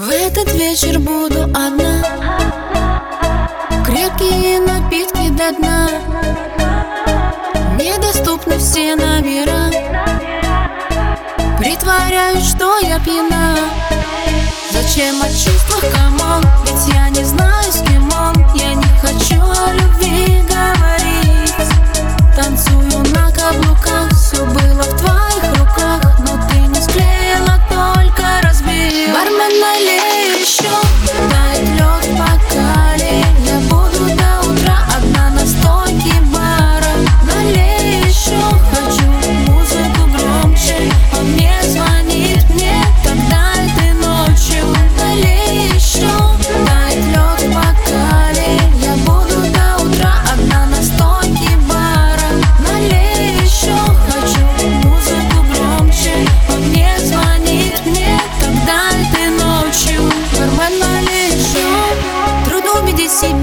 В этот вечер буду одна. Крепкие напитки до дна. Недоступны все номера. Притворяюсь, что я пьяна. Зачем о чувствах, come on?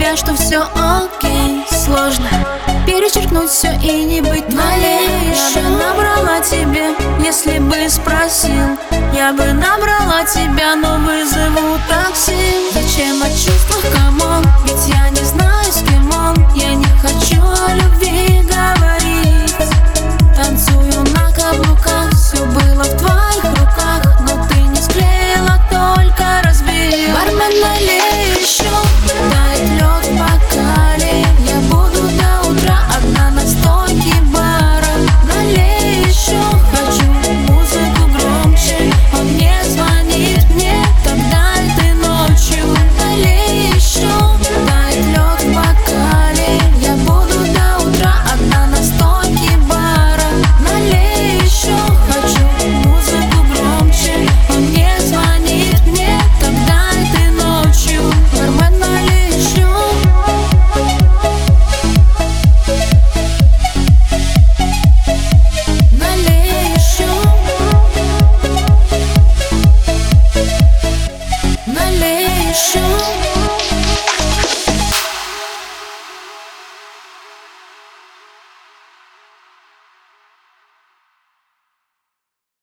тебя, что все окей. Сложно перечеркнуть все и не быть твоей малейшим Набрала тебе, если бы спросил. Я бы набрала тебя, но вызову такси. Зачем о чувствах, come on?